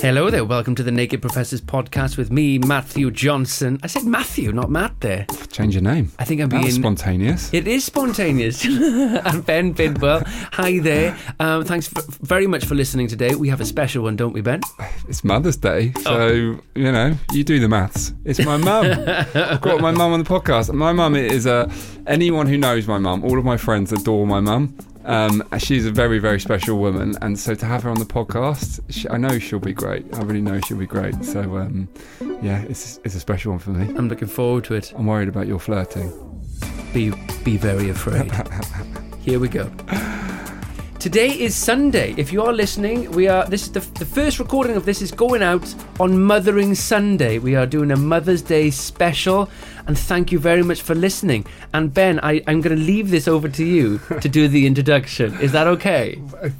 Hello there, welcome to the Naked Professors podcast with me, Matthew Johnson. I said Matthew, not Matt there. Change your name. I think I'm That being spontaneous. It is spontaneous. and Ben Bidwell, hi there. Um, thanks f- very much for listening today. We have a special one, don't we, Ben? It's Mother's Day, so Oh. you know you do the maths. It's my mum. I've got my mum on the podcast. My mum is a. Anyone who knows my mum, all of my friends adore my mum. Um, she's a very, very special woman, and so to have her on the podcast, she, I know she'll be great. I really know she'll be great. So, um, yeah, it's it's a special one for me. I'm looking forward to it. I'm worried about your flirting. Be be very afraid. Here we go. Today is Sunday. If you are listening, we are. This is the, the first recording of this is going out on Mothering Sunday. We are doing a Mother's Day special, and thank you very much for listening. And Ben, I, I'm going to leave this over to you to do the introduction. Is that okay?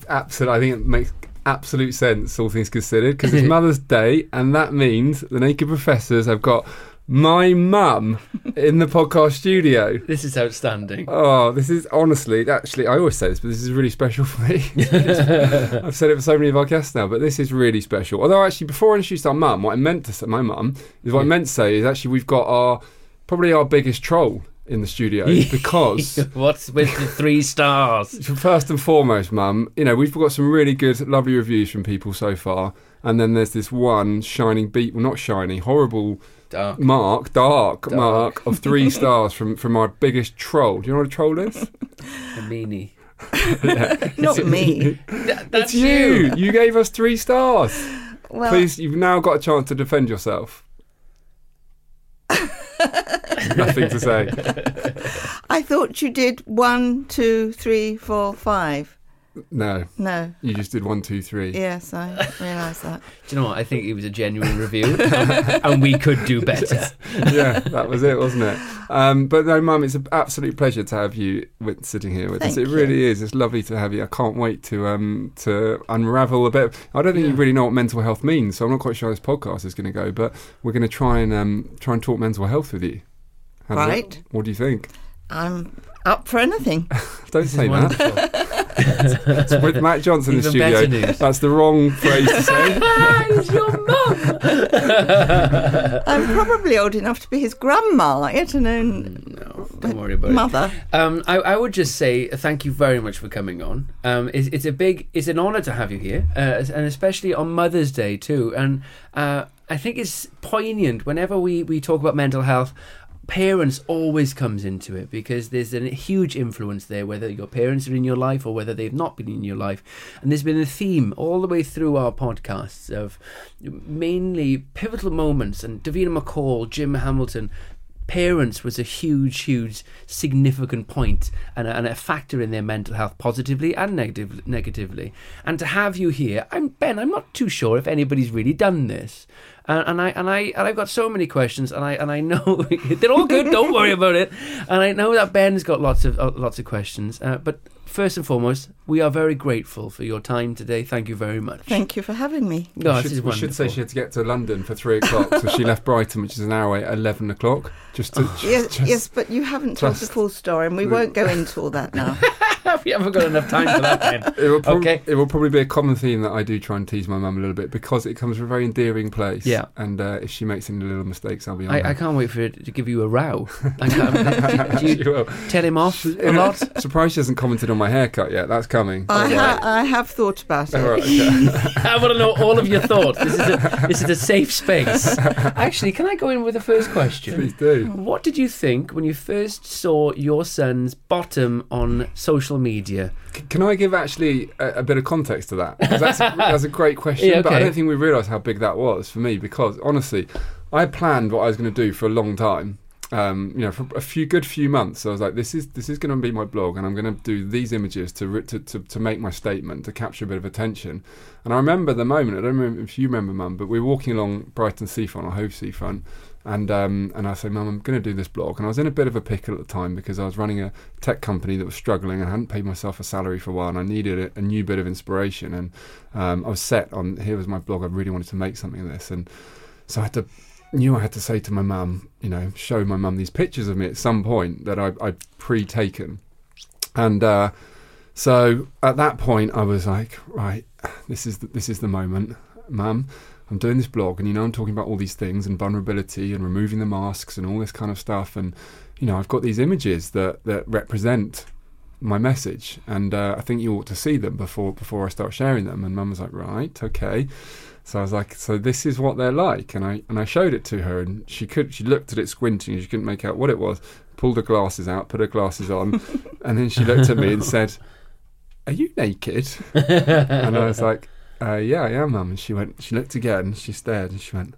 Absolutely, I think it makes absolute sense, all things considered, because it's Mother's Day, and that means the Naked Professors have got my mum in the podcast studio. This is outstanding. Oh, this is honestly, actually, I always say this, but this is really special for me. I've said it for so many of our guests now, but this is really special. Although, actually, before I introduced our mum, what I meant to say, my mum, is what I meant to say is actually we've got our probably our biggest troll in the studio because What's with the three stars? First and foremost, Mum, you know, we've got some really good, lovely reviews from people so far. And then there's this one shining beat, well, not shiny, horrible Dark. mark, dark, Dark. mark of three stars from, from our biggest troll. Do you know what a troll is? A meanie. Not me. That's it's you. you. gave us three stars. Well, Please, you've now got a chance to defend yourself. Nothing to say. I thought you did one, two, three, four, five. No, No. you just did one, two, three. Yes, I realise that. Do you know what? I think it was a genuine review, and we could do better. yeah, that was it, wasn't it? Um, but no, Mum, it's an absolute pleasure to have you with, sitting here with us. It you. really is. It's lovely to have you. I can't wait to um, to unravel a bit. I don't think you really know what mental health means, so I'm not quite sure how this podcast is going to go. But we're going to try and um, try and talk mental health with you. How does that- Right. what do you think? I'm up for anything. Don't This say that. wonderful. It's with Matt Johnson in the studio. news. That's the wrong phrase to say. It's your mum. I'm probably old enough to be his grandma, I let alone No, don't worry about it. mother. Um, I, I would just say thank you very much for coming on. Um, it's, it's a big, it's an honour to have you here, uh, and especially on Mother's Day too. And uh, I think it's poignant whenever we, we talk about mental health. Parents always comes into it because there's a huge influence there, whether your parents are in your life or whether they've not been in your life. And there's been a theme all the way through our podcasts of mainly pivotal moments. And Davina McCall, Jim Hamilton, parents was a huge, huge, significant point and a, and a factor in their mental health, positively and negative, negatively. And to have you here, I'm Ben. I'm not too sure if anybody's really done this. And, and I and I and I've got so many questions, and I and I know they're all good. Don't worry about it. And I know that Ben's got lots of uh, lots of questions. Uh, but first and foremost, we are very grateful for your time today. Thank you very much. Thank you for having me. No, we this should, we should say she had to get to London for three o'clock, so she left Brighton, which is an hour away, at eleven o'clock. Just to Yes, just- yes, but you haven't told the full story, and we won't go into all that now. we haven't got enough time for that, Ben. It will, prob- Okay. it will probably be a common theme that I do try and tease my mum a little bit because it comes from a very endearing place. Yeah. And uh, if she makes any little mistakes, I'll be on. I, her. I can't wait for it to give you a row. I can't, do, do She you will. tell him off a lot? Surprised she hasn't commented on my haircut yet. That's coming. I, Okay. ha- I have thought about it. All right, okay. I want to know all of your thoughts. This is a, this is a safe space. Actually, can I go in with the first question? Please do. What did you think when you first saw your son's bottom on social media? C- Can I give actually a, a bit of context to that? that's, that's a great question, Yeah, but I don't think we realised how big that was for me because honestly, I planned what I was going to do for a long time. Um, you know, for a few good few months, I was like, "This is this is going to be my blog, and I'm going to do these images to, to to to make my statement to capture a bit of attention." And I remember the moment. I don't remember if you remember, Mum, but we were walking along Brighton seafront or Hove seafront, and um, and I said, "Mum, I'm going to do this blog." And I was in a bit of a pickle at the time because I was running a tech company that was struggling. and I hadn't paid myself a salary for a while, and I needed a, a new bit of inspiration. And um, I was set on here was my blog. I really wanted to make something of this, and so I had to knew I had to say to my mum, you know, show my mum these pictures of me at some point that I, I'd pre-taken, and uh, so at that point I was like, right, this is the, this is the moment. Mum, I'm doing this blog, and you know, I'm talking about all these things and vulnerability and removing the masks and all this kind of stuff, and you know, I've got these images that that represent my message, and uh, I think you ought to see them before before I start sharing them." And Mum was like, "Right, okay." So I was like, "So this is what they're like," and I and I showed it to her, and she could she looked at it squinting, she couldn't make out what it was. Pulled her glasses out, put her glasses on, and then she looked at me and said, "Are you naked?" and I was like, uh, "Yeah, I am, Mum." And she went, she looked again, she stared, and she went,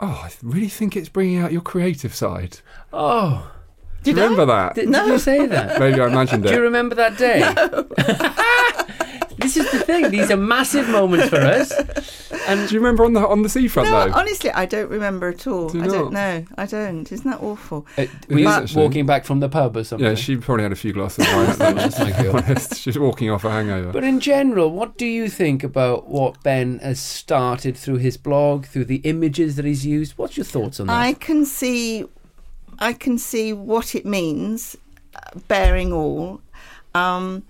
"Oh, I really think it's bringing out your creative side." Oh, Do you Did I? remember that? did, did you say that? Maybe I imagined it. Do you remember that day? this is the thing. These are massive moments for us. And Do you remember on the on the seafront No, though? honestly, I don't remember at all. Do you I don't know. I don't. Isn't that awful? were you is walking back from the pub or something? yeah, she probably had a few glasses of wine at that That's my girl. honest. She's walking off a hangover. But in general, what do you think about what Ben has started through his blog, through the images that he's used? What's your thoughts on that? I can see, I can see what it means, uh, bearing all, um,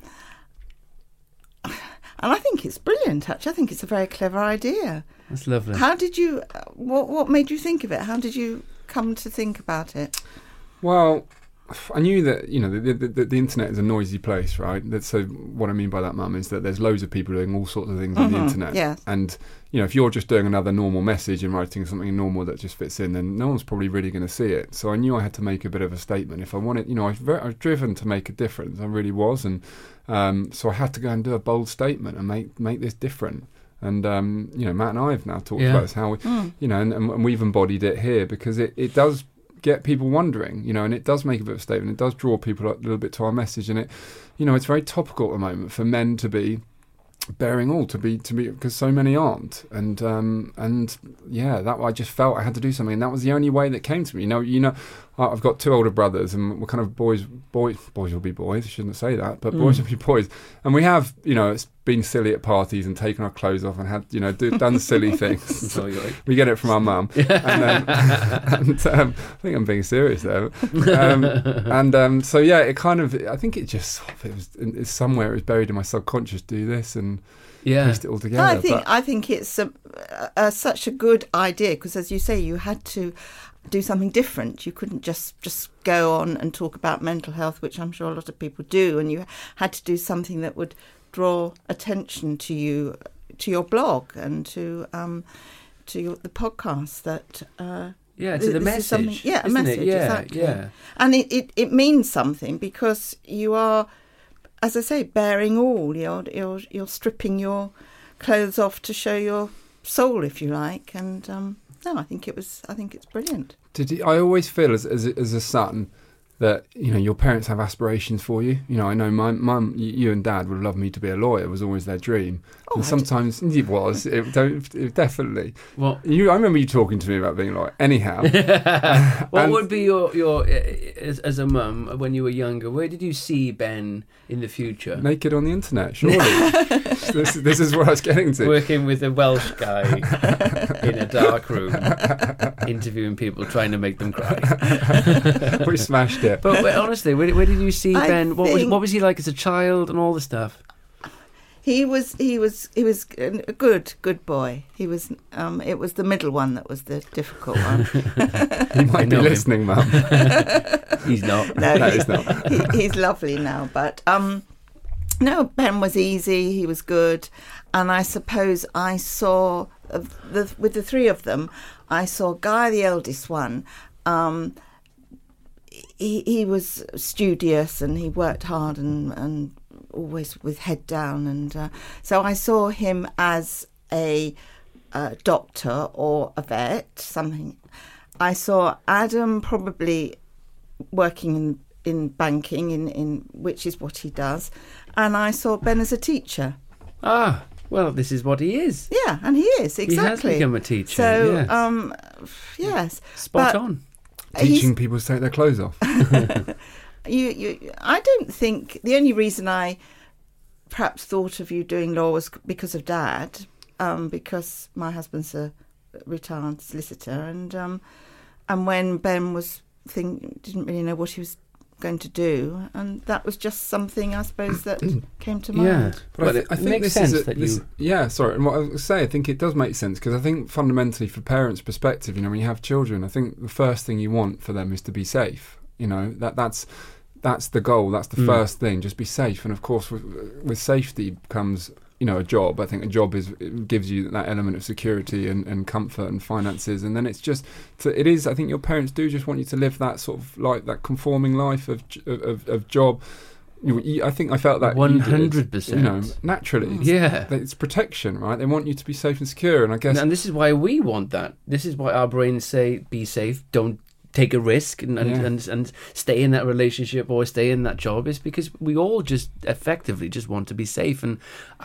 and I think it's brilliant. Actually, I think it's a very clever idea. That's lovely. How did you? uh, What What made you think of it? How did you come to think about it? Well, I knew that you know the, the, the, the internet is a noisy place, right? So what I mean by that, Mum, is that there's loads of people doing all sorts of things on the Mhm, internet, yes. and you know if you're just doing another normal message and writing something normal that just fits in, then no one's probably really going to see it. So I knew I had to make a bit of a statement if I wanted. You know, I was, very, I was driven to make a difference. I really was, and um, so I had to go and do a bold statement and make make this different. And um, you know, Matt and I have now talked Yeah. about this, how we, Mm. you know, and, and we've embodied it here because it, it does get people wondering, you know, and it does make a bit of a statement. It does draw people a little bit to our message, and it, you know, it's very topical at the moment for men to be bearing all to be to be because so many aren't and um and yeah that I just felt I had to do something and that was the only way that came to me you know you know I've got two older brothers and we're kind of boys boys boys will be boys I shouldn't say that but boys Mm. will be boys. And we have you know it's been silly at parties and taken our clothes off and had you know do, done silly things. So we get it from our mum. And, um, and um, I think I'm being serious there. Um, and um, so yeah it kind of I think it just it was it's somewhere it was buried in my subconscious do this and yeah. pieced it all together I think but I think it's a, a, such a good idea because, as you say, you had to do something different. You couldn't just just go on and talk about mental health, which I'm sure a lot of people do, and you had to do something that would draw attention to you, to your blog, and to um, to your, the podcast that. Uh, yeah, to the message. yeah, a message, It? Yeah, exactly. yeah. and it, it, it means something because you are, as I say, bearing all. You're, you're, you're stripping your clothes off to show your soul, if you like. And um, no, I think it was. I think it's brilliant. Did you, I always feel as, as a- as a son that you know your parents have aspirations for you. You know, I know my mum, you and dad would love me to be a lawyer. It Was always their dream. Oh, and I sometimes it was. It, don't, it definitely. Well, You, I remember you talking to me about being a lawyer. Anyhow, what And- would be your your uh, as, as a mum when you were younger? Where did you see Ben in the future? naked on the internet. Surely, this, this is what I was getting to. Working with a Welsh guy in a dark room, interviewing people, trying to make them cry. we smashed it. But wait, honestly, where, where did you see I Ben? What was what was he like as a child and all the stuff? He was. He was. He was a good, good boy. He was. Um, it was the middle one that was the difficult one. he might be know him. listening, mum. He's not. No, No, he- he's not. he, he's lovely now. But um, no, Ben was easy. He was good, and I suppose I saw uh, the with the three of them. I saw Guy, the eldest one. Um, he he was studious and he worked hard and and always with head down and uh, so I saw him as a uh, doctor or a vet something. I saw Adam probably working in in banking in in which is what he does, and I saw Ben as a teacher. Ah, well, this is what he is. Yeah, and he is exactly. He has become a teacher. so yes. um, yes, spot but- on. Teaching people to take their clothes off. you, you I don't think the only reason I perhaps thought of you doing law was because of dad, um, because my husband's a retired solicitor, and um, and when Ben was think didn't really know what he was going to do, and that was just something I suppose that came to mind. Yeah, mind. But I, Well, thi- it I think makes this sense is a, that this- you. Yeah, sorry. And what I was say, I think it does make sense because I think fundamentally, for parents' perspective, you know, when you have children, I think the first thing you want for them is to be safe. You know, that that's that's the goal. That's the Mm. first thing. Just be safe. And of course, with, with safety comes you know a job. I think a job is gives you that element of security and, and comfort and finances. And then it's just so it is. I think your parents do just want you to live that sort of like that conforming life of of, of job. You, I think I felt that One hundred You know, percent. naturally. Mm. Yeah. It's protection, right? They want you to be safe and secure, and I guess And this is why we want that. This is why our brains say, "Be safe. Don't take a risk and and, Yeah. and and stay in that relationship or stay in that job." Is because we all just effectively just want to be safe and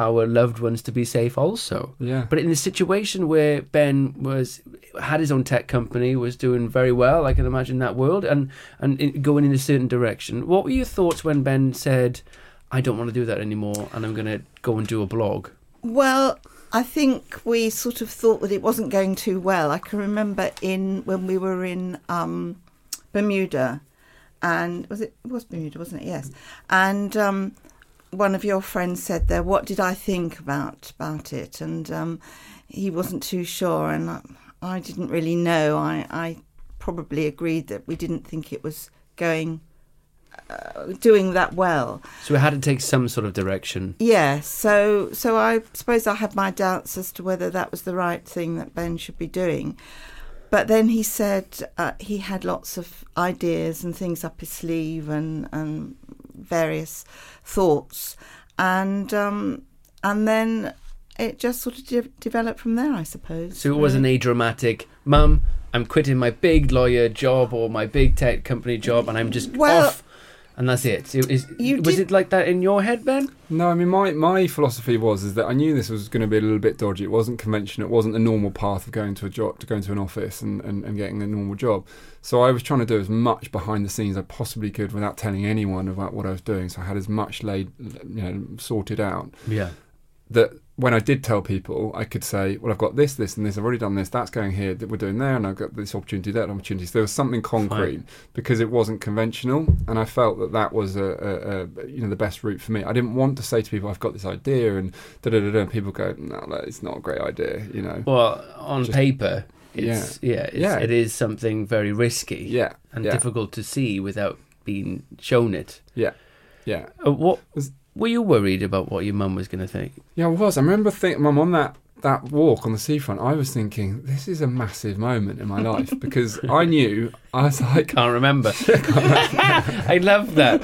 our loved ones to be safe also. yeah, But in the situation where Ben was had his own tech company, was doing very well, I can imagine that world, and and going in a certain direction. What were your thoughts when Ben said, "I don't want to do that anymore, and I'm going to go and do a blog"? Well, I think we sort of thought that it wasn't going too well. I can remember in when we were in um, Bermuda, and was it, it was Bermuda, wasn't it? Yes, and um, one of your friends said there, "What did I think about about it?" And um, he wasn't too sure, and I, I didn't really know. I, I probably agreed that we didn't think it was going. Uh, doing that well, So it had to take some sort of direction. yeah, so so I suppose I had my doubts as to whether that was the right thing that Ben should be doing. But then he said uh, he had lots of ideas and things up his sleeve and and various thoughts, and um, and then it just sort of de- developed from there, I suppose. So it wasn't a dramatic, Mum, I'm quitting my big lawyer job or my big tech company job, and I'm just Well- off. And that's it. it is, You was did- it like that in your head, Ben? no. I mean, my my philosophy was is that I knew this was going to be a little bit dodgy. It wasn't conventional. It wasn't the normal path of going to a job, to going to an office and, and, and getting a normal job. So I was trying to do as much behind the scenes as I possibly could without telling anyone about what I was doing. So I had as much laid, you know, sorted out. Yeah. that when I did tell people, I could say, "Well, I've got this, this, and this. I've already done this. That's going here. That we're doing there, and I've got this opportunity, that opportunity." So there was something concrete because it wasn't conventional, and I felt that that was a, a, a you know the best route for me. I didn't want to say to people, "I've got this idea," and da da da da. And people go, "No, it's not a great idea," you know. Well, on Just- paper, it's, yeah, it's, Yeah. it is something very risky Yeah, and yeah. difficult to see without being shown it. yeah. Uh, what Was- were you worried about what your mum was going to think? Yeah, I was. I remember thinking, Mum, on that that walk on the seafront, I was thinking, this is a massive moment in my life because I knew I was like, Can't remember. I love that.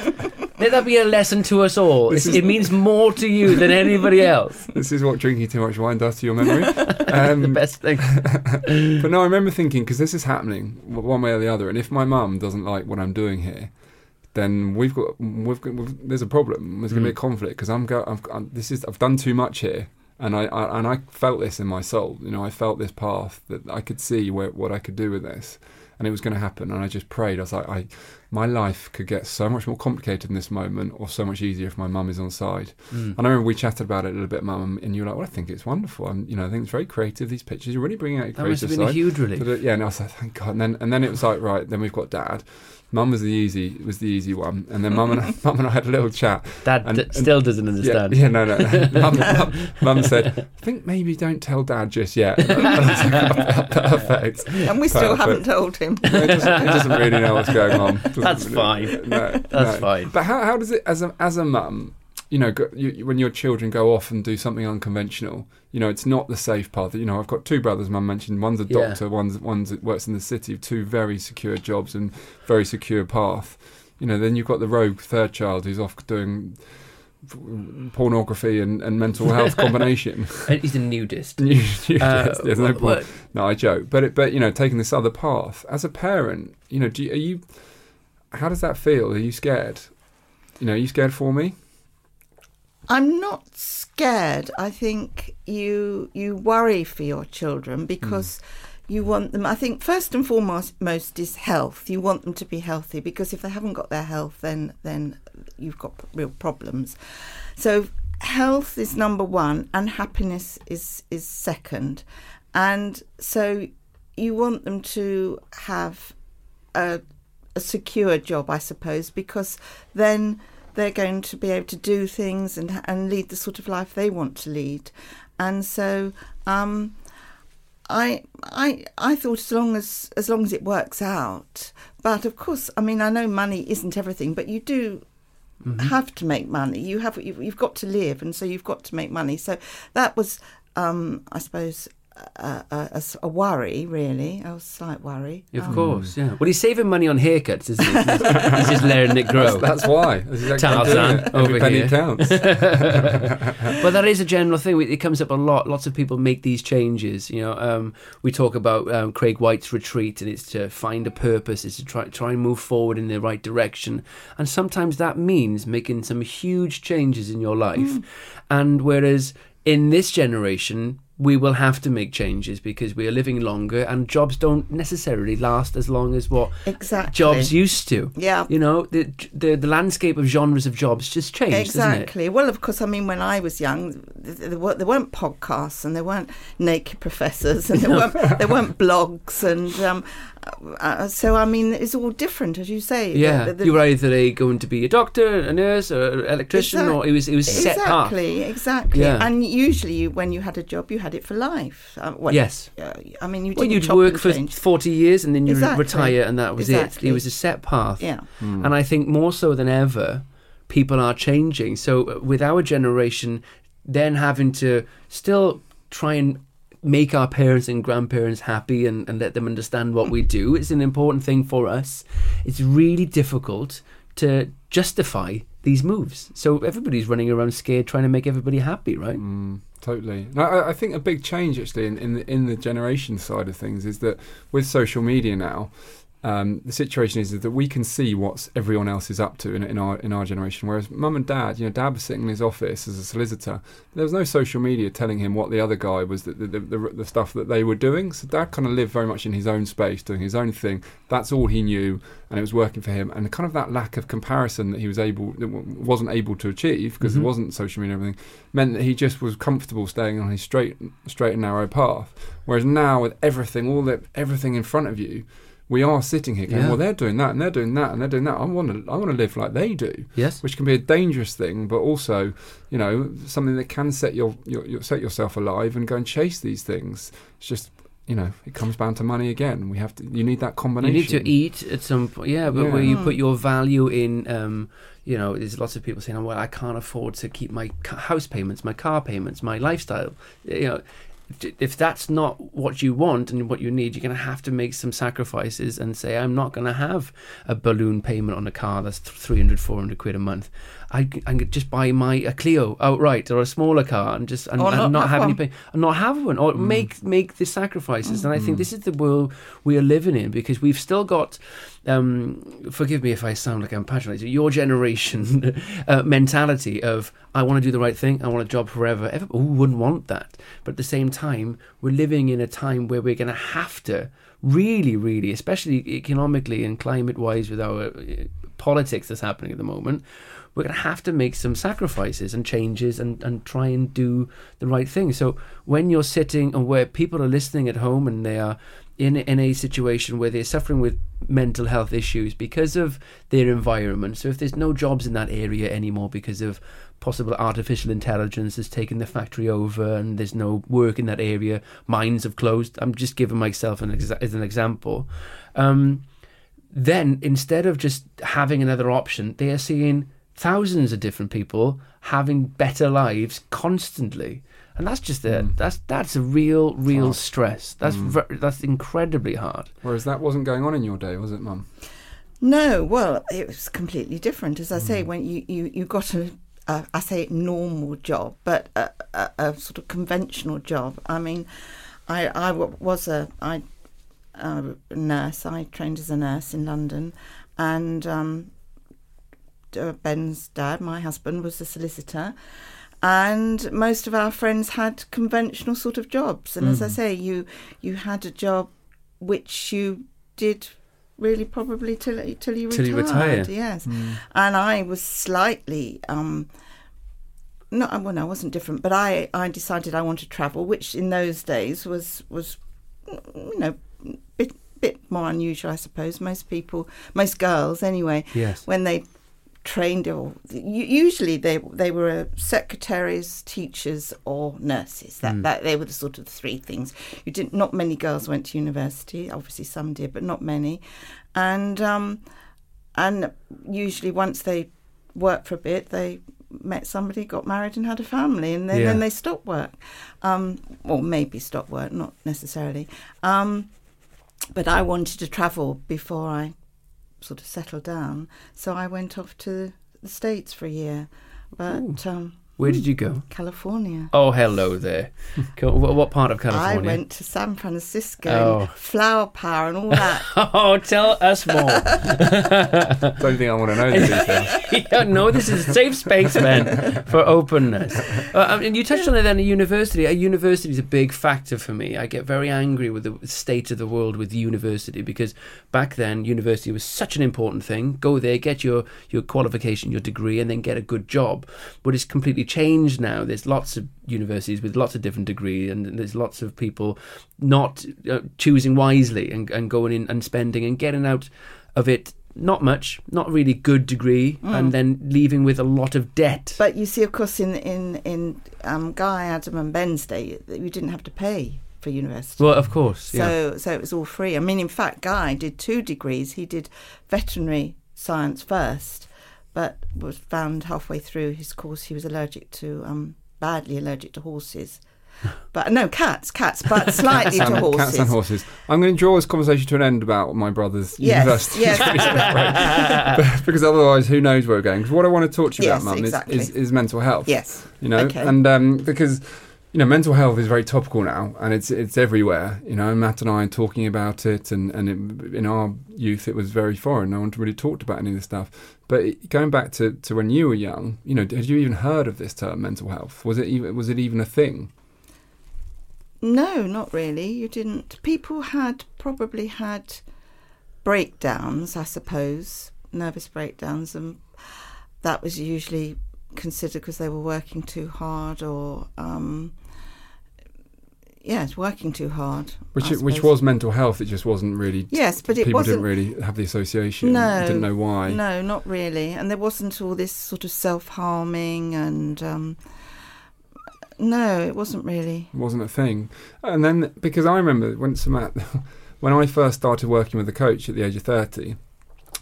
Let that be a lesson to us all. Is- it means more to you than anybody else. this is what drinking too much wine does to your memory. Um, the best thing. but no, I remember thinking because this is happening one way or the other, and if my mum doesn't like what I'm doing here, then we've got we've, got, we've there's a problem. There's going to be a Mm. conflict because I'm, go, I've, I'm this is I've done too much here, and I, I and I felt this in my soul. You know, I felt this path that I could see where what I could do with this, and it was going to happen. And I just prayed. I was like, I my life could get so much more complicated in this moment, or so much easier if my mum is on side. Mm. And I remember we chatted about it a little bit, mum, and you were like, "Well, I think it's wonderful. I'm, you know, I think it's very creative. These pictures, you're really bringing out your That must have creative been a side." huge relief. But, yeah, and I was like, thank God. And then, and then it was like, right, then we've got dad. Mum was the easy, was the easy one, and then mum and mum and I had a little chat. Dad And- d- and- still doesn't understand. yeah, no, no. no. mum, mum, mum said, I think maybe don't tell dad just yet. And I was like, perfect. and we still Perfect. haven't told him. He doesn't, doesn't really know what's going on. Doesn't That's really- fine. No, That's no. fine. But how, how does it, as a, as a mum, you know, you, when your children go off and do something unconventional, you know, it's not the safe path. You know, I've got two brothers. Mum mentioned one's a Yeah. doctor, one's one's works in the city. Two very secure jobs and very secure path. You know, then you've got the rogue third child who's off doing pornography and, and mental health combination. And He's a nudist. You- Uh, there's no point. No, I joke. But it, but you know, taking this other path as a parent, you know, do you, are you? How does that feel? Are you scared? You know, are you scared for me? I'm not scared. I think you you worry for your children because hmm. you want them. I think first and foremost most is health. You want them to be healthy because if they haven't got their health, then then you've got real problems. So health is number one, and happiness is is second. And so you want them to have a a secure job, I suppose, because then they're going to be able to do things and and lead the sort of life they want to lead, and so. Um, I I I thought as long as as long as it works out, but of course, I mean, I know money isn't everything, but you do have to make money. You have you've, you've got to live, and so you've got to make money. So that was, um, I suppose, a, a, a s- a worry, really, a slight worry. Of Um, course, yeah. Well, he's saving money on haircuts, isn't he? he's just letting it grow. That's why. That's exactly what I'm Tarzan doing. Every over penny here. counts. but that is a general thing. It comes up a lot. Lots of people make these changes. You know, um, we talk about um, Craig White's retreat, and it's to find a purpose. It's to try try and move forward in the right direction. And sometimes that means making some huge changes in your life. And whereas in this generation. We will have to make changes because we are living longer, and jobs don't necessarily last as long as what Exactly. jobs used to. Yeah. You know, the the, the landscape of genres of jobs just changed? Exactly. Well, of course, I mean, when I was young, th- th- there weren't, there weren't podcasts and there weren't naked professors and there weren't there weren't blogs and um, uh, so I mean, it's all different, as you say. Yeah, the- the- you were either a, going to be a doctor, a nurse, or an electrician, Exact- or it was it was set path. Exactly, exactly. Yeah. And usually, when you had a job, you had it for life. Uh, well, Yes. uh, I mean, you didn't you'd work for forty years and then you Exactly. retire, and that was Exactly. it. It was a set path. Yeah. And I think more so than ever, people are changing. So with our generation, then having to still try and make our parents and grandparents happy and, and let them understand what we do It's an important thing for us. It's really difficult to justify these moves. So everybody's running around scared, trying to make everybody happy, right? Mm, totally. I, I think a big change actually in, in the in the generation side of things is that with social media now, um, the situation is that we can see what everyone else is up to in, in our in our generation. Whereas mum and dad, you know, dad was sitting in his office as a solicitor. There was no social media telling him what the other guy was the the, the, the stuff that they were doing. So dad kind of lived very much in his own space, doing his own thing. That's all he knew, and it was working for him. And kind of that lack of comparison that he was able that w- wasn't able to achieve because Mhm. there wasn't social media and everything meant that he just was comfortable staying on his straight straight and narrow path. Whereas now with everything, all that everything in front of you, we are sitting here going, Yeah. Well they're doing that and they're doing that and they're doing that. I wanna I wanna live like they do. Yes. Which can be a dangerous thing, but also, you know, something that can set your, your, your set yourself alive and go and chase these things. It's just you know, it comes down to money again. We have to you need that combination. You need to eat at some point, yeah, but Yeah. where you put your value in, um, you know, there's lots of people saying, oh, well, I can't afford to keep my house payments, my car payments, my lifestyle. You know, d- if that's not what you want and what you need, you're going to have to make some sacrifices and say, I'm not going to have a balloon payment on a car that's th- 300, 400 quid a month. I could just buy my a Clio outright or a smaller car and just and, and not not, have have any one. pay and not have one or Mm. make make the sacrifices. And I think Mm. this is the world we are living in because we've still got. Um, forgive me if I sound like I'm patronising. Your generation uh, mentality of I want to do the right thing. I want a job forever. Who wouldn't want that? But at the same time, we're living in a time where we're going to have to really, really, especially economically and climate-wise, with our uh, politics that's happening at the moment. We're going to have to make some sacrifices and changes and, and try and do the right thing. So when you're sitting and where people are listening at home and they are in in a situation where they're suffering with mental health issues because of their environment. So if there's no jobs in that area anymore because of possible artificial intelligence has taken the factory over and there's no work in that area, mines have closed. I'm just giving myself an exa- as an example. Um, then instead of just having another option, they are seeing thousands of different people having better lives constantly. And that's just a Mm. that's that's a real real hard. stress. That's Mm. ver- that's incredibly hard. Whereas that wasn't going on in your day, was it, Mum? No, well, it was completely different. As I say, when you, you, you got a, a, I say normal job, but a, a, a sort of conventional job. I mean, I, I w- was a, I, a nurse. I trained as a nurse in London, and um, uh, Ben's dad, my husband, was a solicitor. And most of our friends had conventional sort of jobs, and as I Mhm. say, you you had a job which you did really probably till till you Till you retired. retire. Yes, and I was slightly um, no, well, no, I wasn't different, but I I decided I wanted to travel, which in those days was was you know bit bit more more unusual, I suppose. Most people, most girls anyway, Yes. when they trained or usually they they were uh, secretaries, teachers, or nurses. That, Mm. that they were the sort of three things. You didn't. Not many girls went to university. Obviously, some did, but not many. And um, and usually once they worked for a bit, they met somebody, got married, and had a family, and then, Yeah. then they stopped work, um, or maybe stopped work, not necessarily. Um, but I wanted to travel before I sort of settle down, so I went off to the States for a year. But um, Where did you go? California. Oh, hello there. What, what part of California? I went to San Francisco, Oh. flower power, and all that. Oh, tell us more. Don't think I want to know the details. yeah, no, this is a safe space, man, for openness. Uh, I mean, you touched on it then. A university, a university is a big factor for me. I get very angry with the state of the world with university because back then university was such an important thing. Go there, get your your qualification, your degree, and then get a good job. But it's completely changed now. There's lots of universities with lots of different degrees, and there's lots of people not uh, choosing wisely and, and going in and spending and getting out of it not much, not really good degree, and then leaving with a lot of debt. But you see, of course, in in in um, Guy, Adam, and Ben's day, you didn't have to pay for university. well, of course, yeah. So, so it was all free. I mean, in fact, Guy did two degrees. He did veterinary science first, but was found halfway through his course he was allergic to, um, badly allergic to horses. But no, cats, cats, but slightly to and, horses. Cats and horses. I'm going to draw this conversation to an end about my brother's Yes, university. yes, because otherwise, who knows where we're going? Because what I want to talk to you Yes, about, Mum, exactly. is, is, is mental health. yes. you know, Okay. and um, because you know, mental health is very topical now, and it's it's everywhere. You know, Matt and I are talking about it, and and it, in our youth, it was very foreign. No one really talked about any of this stuff. But going back to, to when you were young, you know, had you even heard of this term, mental health? Was it even was it even a thing? No, not really. You didn't. People had probably had breakdowns, I suppose, nervous breakdowns, and that was usually considered because they were working too hard or, um, yes, working too hard. Which it, which was mental health. It just wasn't really. Yes, but it people wasn't. didn't really have the association. No, didn't know why. No, not really. And there wasn't all this sort of self harming and. Um, no, it wasn't really. It wasn't a thing. And then because I remember when Samat, when I first started working with a coach at the age of thirty,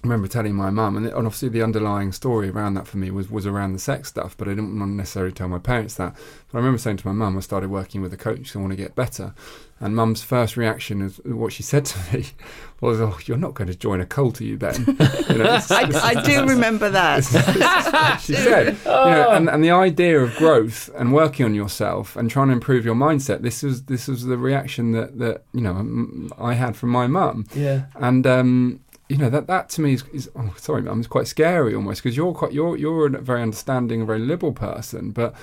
remember telling my mum, and, and obviously the underlying story around that for me was was around the sex stuff, but I didn't want to necessarily tell my parents that. But I remember saying to my mum, I started working with a coach, I want to get better. And mum's first reaction is what she said to me was, "Oh, you're not going to join a cult, are you, Ben?" You know, it's- I, I do remember that. she said. You know, and, and the idea of growth and working on yourself and trying to improve your mindset. This was this was the reaction that that you know m- I had from my mum, yeah. and um, you know that that to me is, is oh, sorry, mum, it's quite scary almost because you're quite you're you're a very understanding, a very liberal person, but.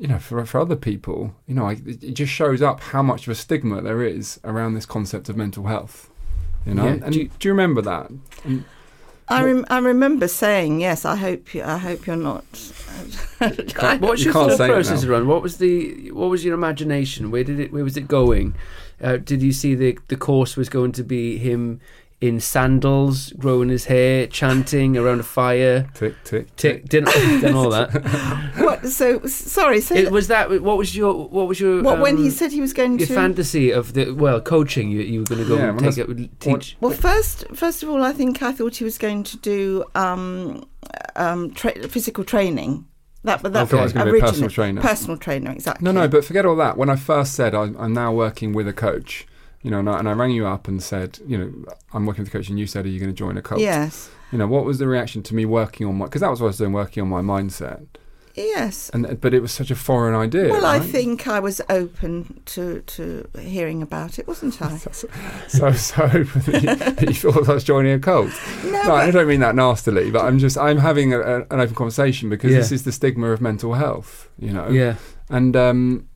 You know, for for other people, you know, I, it it just shows up how much of a stigma there is around this concept of mental health. You know, Yeah, and do do you- you, remember that? And I, rem- I remember saying yes. I hope you. I hope you're not. What's You your can't thought process around? What was the what was your imagination? Where did it where was it going? Uh, did you see the the course was going to be him in sandals, growing his hair, chanting around a fire, tick tick tick, didn't, didn't all that? what? So sorry. So It was that. What was your what was your what? when he um, said he was going to your to. fantasy of the well coaching? You you were going to go Yeah, and take it, teach. well, first, first of all, I think I thought he was going to do um, um, tra- physical training. That, but I that thought it was gonna be a personal trainer. Personal trainer, exactly. No, no, but forget all that. When I first said I, I'm now working with a coach, you know, and I, and I rang you up and said, you know, I'm working with a coach, and you said, are you going to join a cult? yes, You know, what was the reaction to me working on my? Because that was what I was doing, working on my mindset. yes. And but it was such a foreign idea. Well, I think I was open to to hearing about it, wasn't I? so. So open you, you thought I was joining a cult? No, No, I don't mean that nastily, but I'm just I'm having a, a, an open conversation because Yeah. this is the stigma of mental health. You know, Yeah, And um,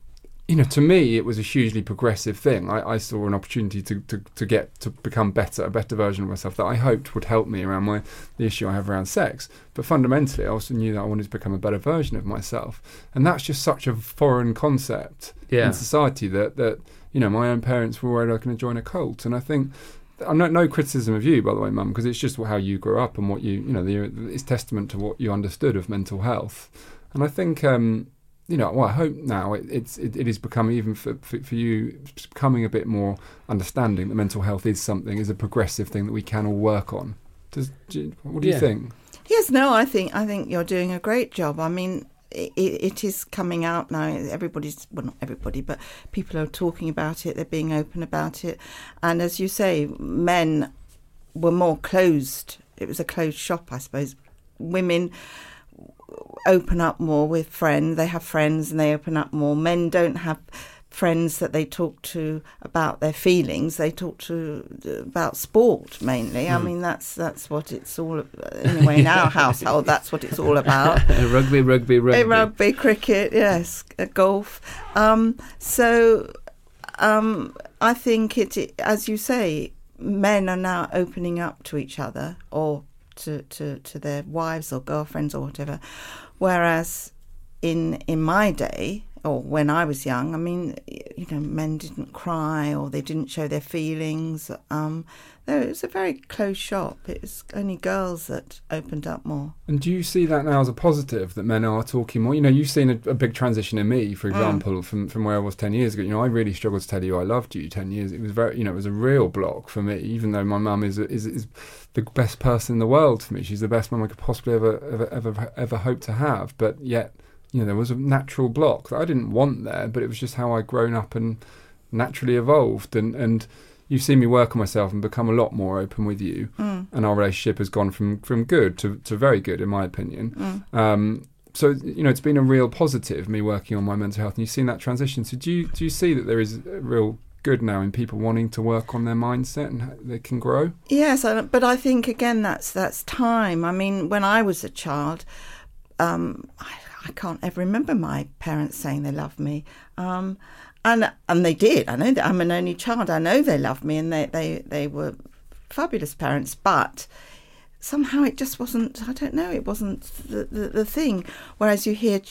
you know, to me, it was a hugely progressive thing. I, I saw an opportunity to, to, to get to become better, a better version of myself that I hoped would help me around my the issue I have around sex. But fundamentally, I also knew that I wanted to become a better version of myself, and that's just such a foreign concept yeah. in society that that you know my own parents were worried I was going to join a cult, and I think I'm no, no criticism of you, by the way, Mum, because it's just how you grew up and what you, you know, the, it's testament to what you understood of mental health. And I think, um, you know, well, I hope now it, it's it, it is becoming even for, for, for you it's becoming a bit more understanding that mental health is something is a progressive thing that we can all work on. Does do what do you think? Yes, no, I think I think you're doing a great job. I mean, it, it is coming out now. Everybody's well, not everybody, but people are talking about it. They're being open about it, and as you say, men were more closed. It was a closed shop, I suppose. Women open up more with friends. They have friends and they open up more. Men don't have friends that they talk to about their feelings. They talk to about sport mainly. I Hmm. mean, that's that's what it's all. Anyway, in our household, that's what it's all about. rugby, rugby, rugby. Uh, Rugby, cricket, yes, uh, golf. Um, so um, I think it, it, as you say, men are now opening up to each other or to, to, to their wives or girlfriends or whatever. Whereas in in my day or when I was young, I mean, you know, men didn't cry or they didn't show their feelings. Um, no, it was a very closed shop. It was only girls that opened up more. And do you see that now as a positive that men are talking more? You know, you've seen a, a big transition in me, for mm. example, from from where I was ten years ago. You know, I really struggled to tell you I loved you ten years. It was very, you know, it was a real block for me. Even though my mum is, is is the best person in the world for me, she's the best mum I could possibly ever ever ever ever hope to have. But yet, you know, there was a natural block that I didn't want there, but it was just how I'd grown up and naturally evolved. And and you've seen me work on myself and become a lot more open with you. Mm, and our relationship has gone from from good to, to very good in my opinion. Mm. um, so you know it's been a real positive me working on my mental health and you've seen that transition. So do you do you see that there is a real good now in people wanting to work on their mindset and how they can grow? Yes, I- but I think again that's that's time. I mean, when I was a child, um, I, I can't ever remember my parents saying they love me, um, and and they did. I know that I'm an only child. I know they loved me, and they they they were fabulous parents, but. Somehow it just wasn't. I don't know. It wasn't the, the, the thing. Whereas you hear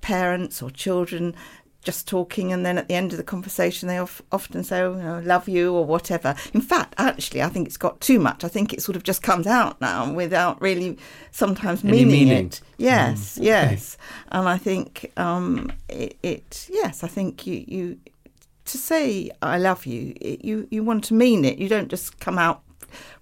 parents or children just talking, and then at the end of the conversation, they of, often say, oh, you know, love you or whatever. In fact, actually, I think it's got too much. I think it sort of just comes out now without really sometimes Any meaning, meaning. it. Yes, Mm, okay. yes. And I think um, it, it, yes, I think you, you, to say I love you, it, you, you want to mean it. You don't just come out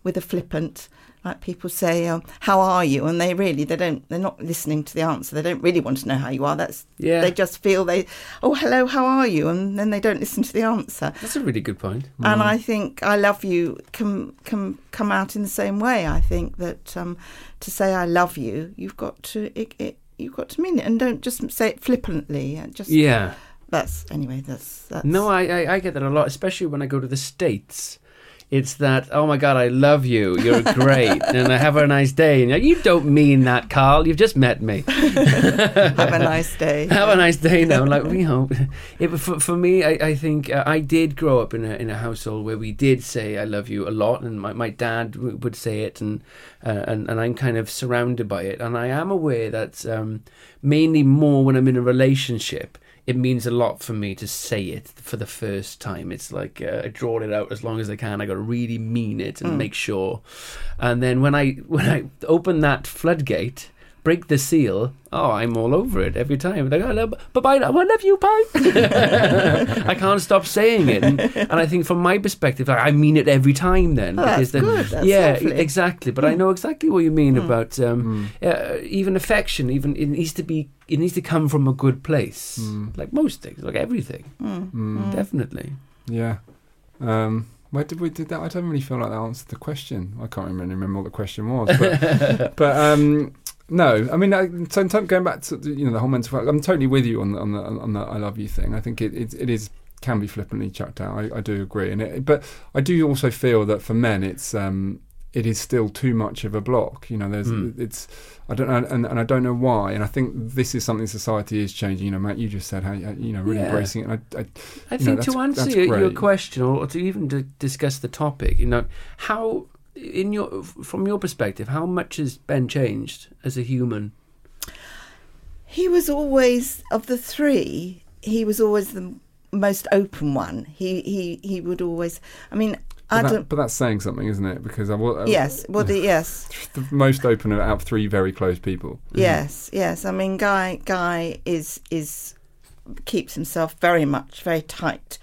with a flippant like people say um, how are you? And they really they don't they're not listening to the answer. They don't really want to know how you are. That's Yeah. they just feel they oh hello how are you? And then they don't listen to the answer. That's a really good point. and I think I love you can can come out in the same way. I think that um, to say I love you you've got to it, it, you've got to mean it. And don't just say it flippantly. Just Yeah. that's anyway that's, that's No, I, I I get that a lot, especially when I go to the states. It's that oh my god, I love you. You're great, and I have a nice day. And like, you don't mean that, Carl. You've just met me. have a nice day have a nice day now. Like you know, it, for, for me, I, I think uh, I did grow up in a in a household where we did say "I love you" a lot, and my, my dad w- would say it, and uh, and and I'm kind of surrounded by it, and I am aware that um, mainly more when I'm in a relationship. It means a lot for me to say it for the first time. It's like uh, I draw it out as long as I can. I got to really mean it and Mm. make sure. And then when I when I open that floodgate, break the seal. Oh, I'm all over it every time. Like, I love, bye bye, I love you, bye. I can't stop saying it, and, and I think from my perspective, I I mean it every time. Then Oh, that's then, good. That's yeah, lovely. exactly. But I know exactly what you mean Mm. about um, uh, even affection. Even it needs to be, it needs to come from a good place, Mm. like most things, like everything. Mm, Mm. mm. Definitely. yeah um, where did we did that I don't really feel like that answered the question I can't even remember what the question was but but um, no, I mean, I, so term- going back to the, you know the whole mental health, I'm totally with you on the on the on the I love you thing. I think it it, it is can be flippantly chucked out. I, I do agree, and it, but I do also feel that for men, it's um it is still too much of a block. You know, there's Mm. it's I don't know, and, and I don't know why. And I think this is something society is changing. You know, Matt, you just said how you know really Yeah. embracing it. And I, I, I You know, think to answer your, your question, or to even to discuss the topic, you know, how in your from your perspective, how much has Ben changed as a human? He was always of the three. He was always the most open one. He he he would always. I mean, I But, don't. that, but that's saying something, isn't it? Because I was Yes, well, the, yes, the most open out of three very close people. yes, yes. I mean, Guy, Guy is is keeps himself very much very tight.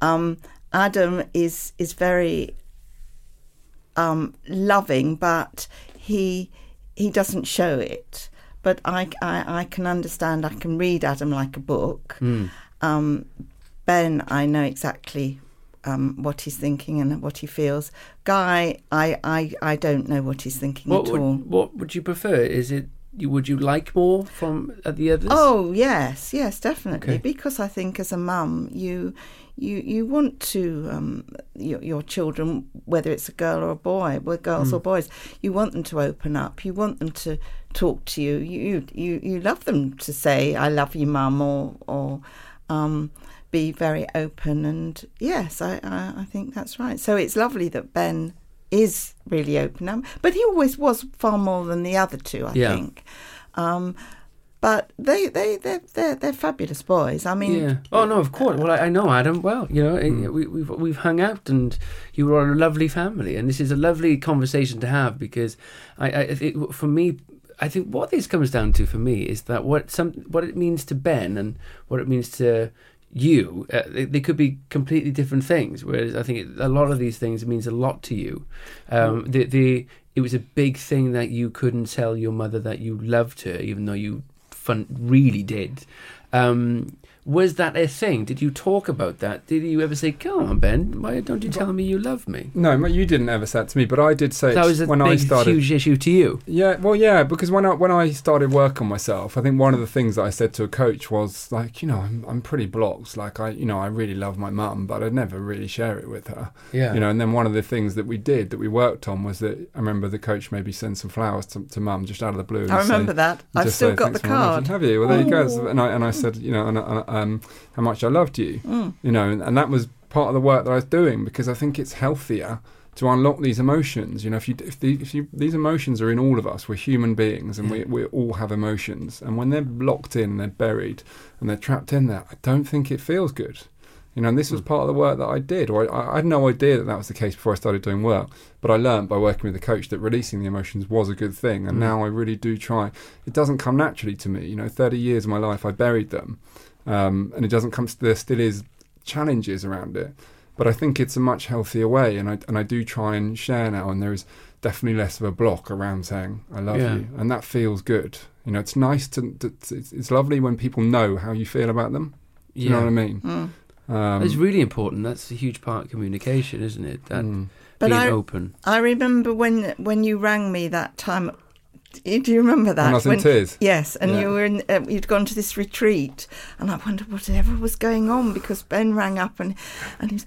Um, Adam is is very um, loving, but he he doesn't show it. But I, I I can understand. I can read Adam like a book. Mm. Um, ben, I know exactly um, what he's thinking and what he feels. Guy, I, I, I don't know what he's thinking What at would, all. what would you prefer? Is it? Would you like more from uh, the others? Oh yes, yes, definitely. Okay. Because I think as a mum, you you you want to um, your, your children, whether it's a girl or a boy, well, girls Hmm. or boys, you want them to open up. You want them to talk to you. You you you love them to say "I love you, mum," or or um, be very open. And yes, I, I I think that's right. So it's lovely that Ben is really open up, but he always was far more than the other two. I Yeah. think. Um, but they they they they're, they're fabulous boys. I mean, yeah. Oh no, of course. Well, I, I know Adam well. You know, eh, we, we've we've hung out, and you are a lovely family, and this is a lovely conversation to have because I, I it, for me. I think what this comes down to for me is that what some what it means to Ben and what it means to you, uh, they, they could be completely different things. Whereas I think it, a lot of these things means a lot to you. Um, the the it was a big thing that you couldn't tell your mother that you loved her, even though you fun really did. Um, was that a thing? Did you talk about that? Did you ever say, "Come on, Ben, why don't you tell me you love me"? No, you didn't ever say that to me, but I did say That it was a when big, I started. huge issue to you. Yeah, well, yeah, because when I when I started work on myself, I think one of the things that I said to a coach was like, you know, I'm I'm pretty blocked. Like I, you know, I really love my mum, but I'd never really share it with her. Yeah, You know, and then one of the things that we did that we worked on was that I remember the coach maybe sent some flowers to, to mum just out of the blue. and I say- remember that. I've still say, got the "Thanks for my love." card. Have you? Well, there you go. Oh. And I and I said, you know, and, and, um, how much I loved you. Mm. You know, and, and that was part of the work that I was doing because I think it's healthier to unlock these emotions. You know, if you if, the, if you these emotions are in all of us, we're human beings and we we all have emotions, and when they're locked in, they're buried, and they're trapped in there, I don't think it feels good. You know, and this was Mm. part of the work that I did. Or I, I had no idea that that was the case before I started doing work. But I learned by working with a coach that releasing the emotions was a good thing. And Mm. now I really do try. It doesn't come naturally to me. You know, 30 years of my life, I buried them. Um, and it doesn't come, to, there still is challenges around it. But I think it's a much healthier way. And I, and I do try and share now. And there is definitely less of a block around saying, I love Yeah. you. And that feels good. You know, it's nice to, to, to it's, it's lovely when people know how you feel about them. yeah. You know what I mean? Mm. Um, it's really important. That's a huge part of communication, isn't it? That mm. But being I, open. I remember when when you rang me that time. Do you remember that? When I was in When- tears. Yes, and Yeah. you were in. Uh, you'd gone to this retreat, and I wondered whatever was going on because Ben rang up and and he was,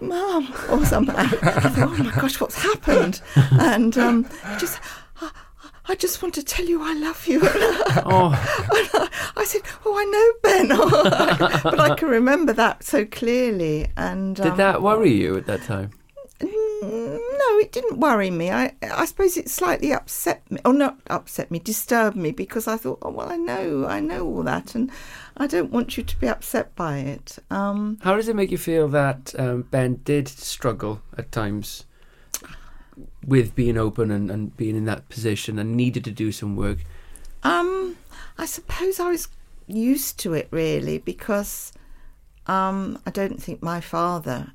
"Mum," or something. I thought, "Oh my gosh, what's happened?" And um, he just. I, I just want to tell you I love you. Oh, I said, "Oh, I know Ben," but I can remember that so clearly. And did um, that worry you at that time? Mm, No, it didn't worry me. I I suppose it slightly upset me, or not upset me, disturbed me because I thought, oh well, I know, I know all that, and I don't want you to be upset by it. Um, How does it make you feel that um, Ben did struggle at times with being open and, and being in that position and needed to do some work? um, I suppose I was used to it really because um, I don't think my father.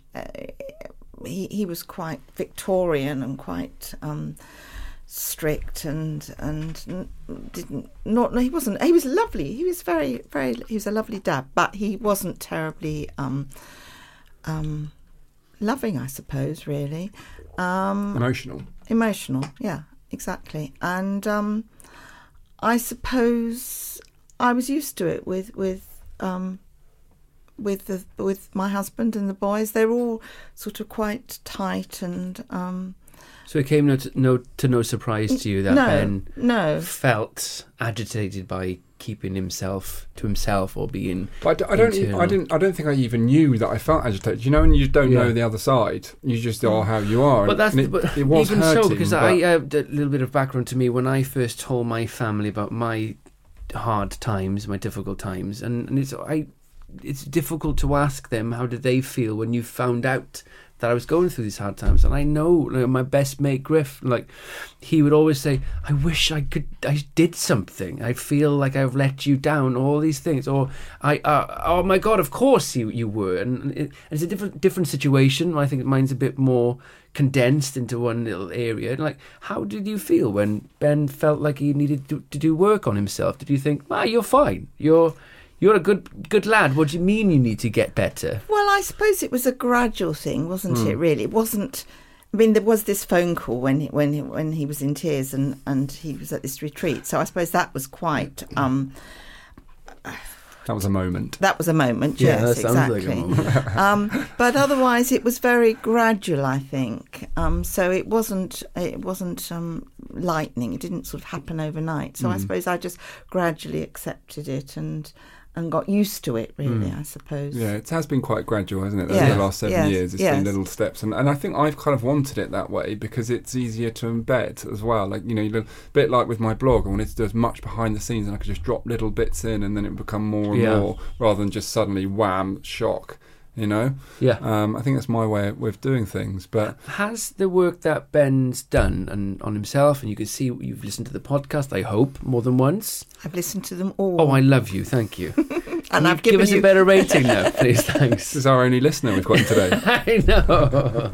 He he was quite Victorian and quite. Um, strict and and didn't not he wasn't he was lovely he was very very he was a lovely dad but he wasn't terribly um um loving i suppose really um Emotional. emotional yeah exactly and um i suppose i was used to it with with um with the with my husband and the boys they're all sort of quite tight and um So it came no to no, to no surprise to you that no Ben no felt agitated by keeping himself to himself or being But I d- I don't. I Internal. didn't. I don't think I even knew that I felt agitated. You know, and you don't Yeah. know the other side, you just are how you are. But that's and it, but it was even hurting, so because but- I uh, a little bit of background to me when I first told my family about my hard times, my difficult times, and, and it's I it's difficult to ask them how did they feel when you found out that I was going through these hard times, and I know like, my best mate Griff, like he would always say, "I wish I could, I did something. I feel like I've let you down. All these things, or I, uh, oh my God, of course you you were." And, it, it's a different different situation. I think mine's a bit more condensed into one little area. Like, how did you feel when Ben felt like he needed to, to do work on himself? Did you think, "Ah, you're fine. You're." You're a good good lad. What do you mean you need to get better? Well, I suppose it was a gradual thing, wasn't it? Really, it wasn't. I mean, there was this phone call when he, when he, when he was in tears and, and he was at this retreat. So I suppose that was quite. Um, That was a moment. that was a moment. Yeah, yes, that sounds like a exactly. moment. um, but otherwise, it was very gradual. I think. Um, so it wasn't. It wasn't um, lightning. It didn't sort of happen overnight. So I suppose I just gradually accepted it and and got used to it. Really, hmm. I suppose. Yeah, it has been quite gradual, hasn't it? Over Yeah. the last seven Yes, years, it's yes. been little steps, and, and I think I've kind of wanted it that way because it's easier to embed as well. Like you know, a bit like with my blog, I wanted to do as much behind the scenes, and I could just drop little bits in, and then it would become more and Yeah. more, rather than just suddenly wham shock. You know, Yeah. um, I think that's my way of doing things. But Has the work that Ben's done and on himself, and you can see you've listened to the podcast, I hope, more than once. I've listened to them all. Oh, I love you. Thank you. and Can I've give given us you a better rating now, please. Thanks. This is our only listener we've got today. I know.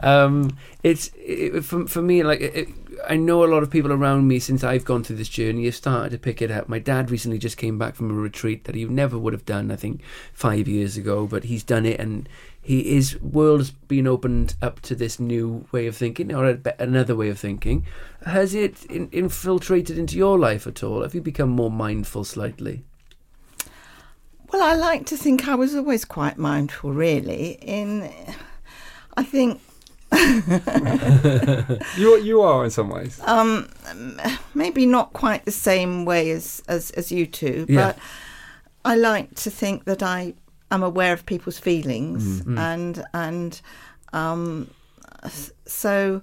Um, it's it, for for me like it, it- I know a lot of people around me since I've gone through this journey have started to pick it up. My dad recently just came back from a retreat that he never would have done. I think five years ago, but he's done it and. He, his world has been opened up to this new way of thinking, or a, another way of thinking. Has it in, infiltrated into your life at all? Have you become more mindful slightly? Well, I like to think I was always quite mindful, really. In, I think you you are in some ways. um, maybe not quite the same way as as, as you two, Yeah. but I like to think that I am aware of people's feelings Mm. and and um, so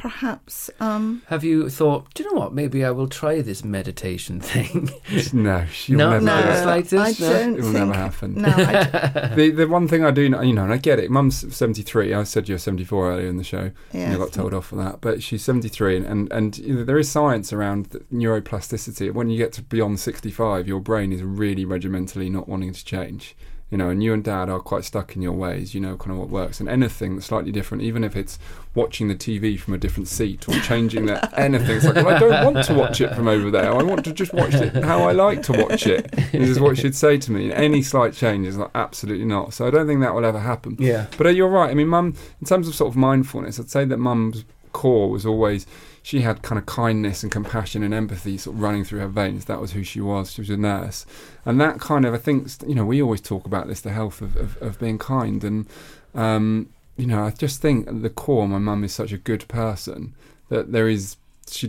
perhaps um, Have you thought, do you know what? Maybe I will try this meditation thing. no, she'll No, never no, do no, it. like this, I no? don't It will think. never happen. No, I, the the one thing I do, know, you know, and I get it. Mum's seventy three. I said you're seventy four earlier in the show. and I got told off for that. But she's seventy three, and and, and you know, there is science around neuroplasticity. When you get to beyond sixty five, your brain is really regimentally not wanting to change. You know, and you and Dad are quite stuck in your ways. You know, kind of what works, and anything that's slightly different, even if it's watching the TV from a different seat or changing that anything. It's like, well, I don't want to watch it from over there. I want to just watch it how I like to watch it. This is what she'd say to me. And any slight change is like, absolutely not. So I don't think that will ever happen. yeah. But uh, you're right. I mean, mum, in terms of sort of mindfulness, I'd say that mum's core was always she had kind of kindness and compassion and empathy sort of running through her veins. That was who she was. She was a nurse, and that kind of I think you know we always talk about this the health of of, of being kind and um, you know I just think at the core my mum is such a good person that there is she,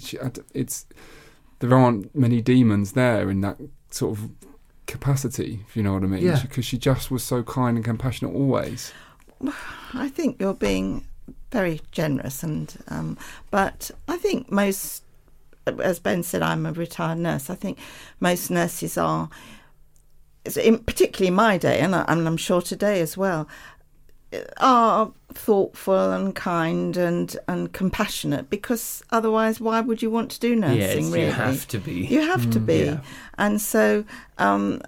she it's there aren't many demons there in that sort of capacity if you know what I mean Yeah. because she just was so kind and compassionate always I think you're being very generous, and um, but I think most, as Ben said, I'm a retired nurse. I think most nurses are, in, particularly my day, and, I, and I'm sure today as well, are thoughtful and kind and and compassionate. Because otherwise, why would you want to do nursing? yes, really, you have to be. you have to be. yeah. And so, um,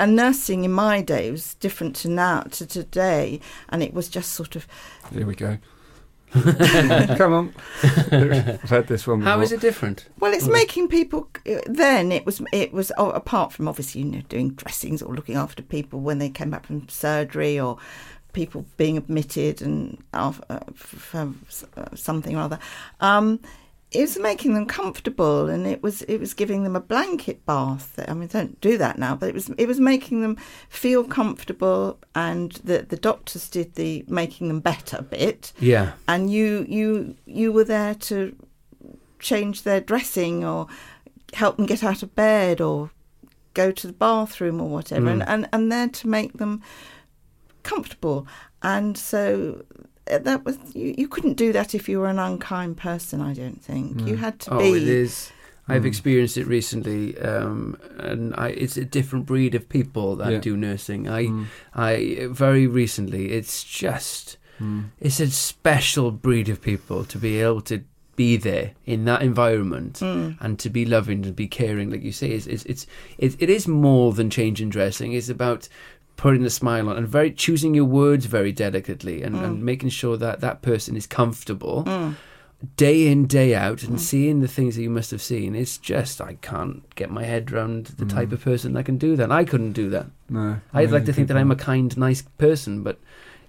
and nursing in my day was different to now, to today. And it was just sort of, Here we go. Come on. I've had this one before. How is it different? well, it's making people. Then it was, it was oh, apart from obviously, you know, doing dressings or looking after people when they came back from surgery or people being admitted and uh, for something or other. Um, it was making them comfortable, and it was it was giving them a blanket bath. I mean, don't do that now, but it was it was making them feel comfortable, and the the doctors did the making them better bit, Yeah. and you you you were there to change their dressing or help them get out of bed or go to the bathroom or whatever, Mm. and, and and there to make them comfortable. And so that was you, you couldn't do that if you were an unkind person. I don't think you had to Oh, be. it is. I've Mm. experienced it recently, um, and I, it's a different breed of people that Yeah. do nursing. I, Mm, I very recently, it's just, mm, it's a special breed of people to be able to be there in that environment Mm. and to be loving and be caring, like you say, is it's it's it, it is more than changing dressing. It's about putting the smile on and very choosing your words very delicately and, and making sure that that person is comfortable Mm. day in day out and seeing the things that you must have seen. It's just I can't get my head around the type of person that can do that. I couldn't do that. no. I'd like to think that I'm a kind, nice person, but